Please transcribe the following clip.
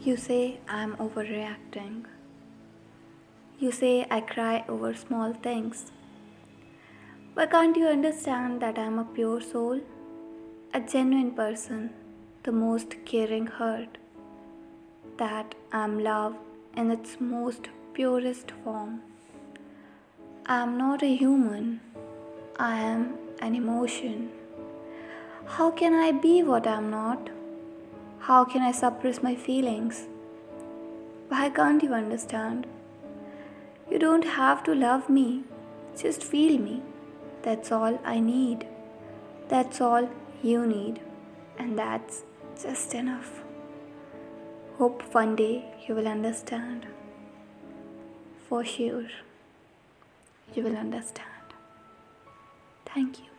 You say I'm overreacting. You say I cry over small things. But can't you understand that I'm a pure soul? A genuine person, the most caring heart. That I'm love in its most purest form. I'm not a human, I am an emotion. How can I be what I'm not? How can I suppress my feelings? Why can't you understand? You don't have to love me, just feel me. That's all I need. That's all you need. And that's just enough. Hope one day you will understand. For sure, you will understand. Thank you.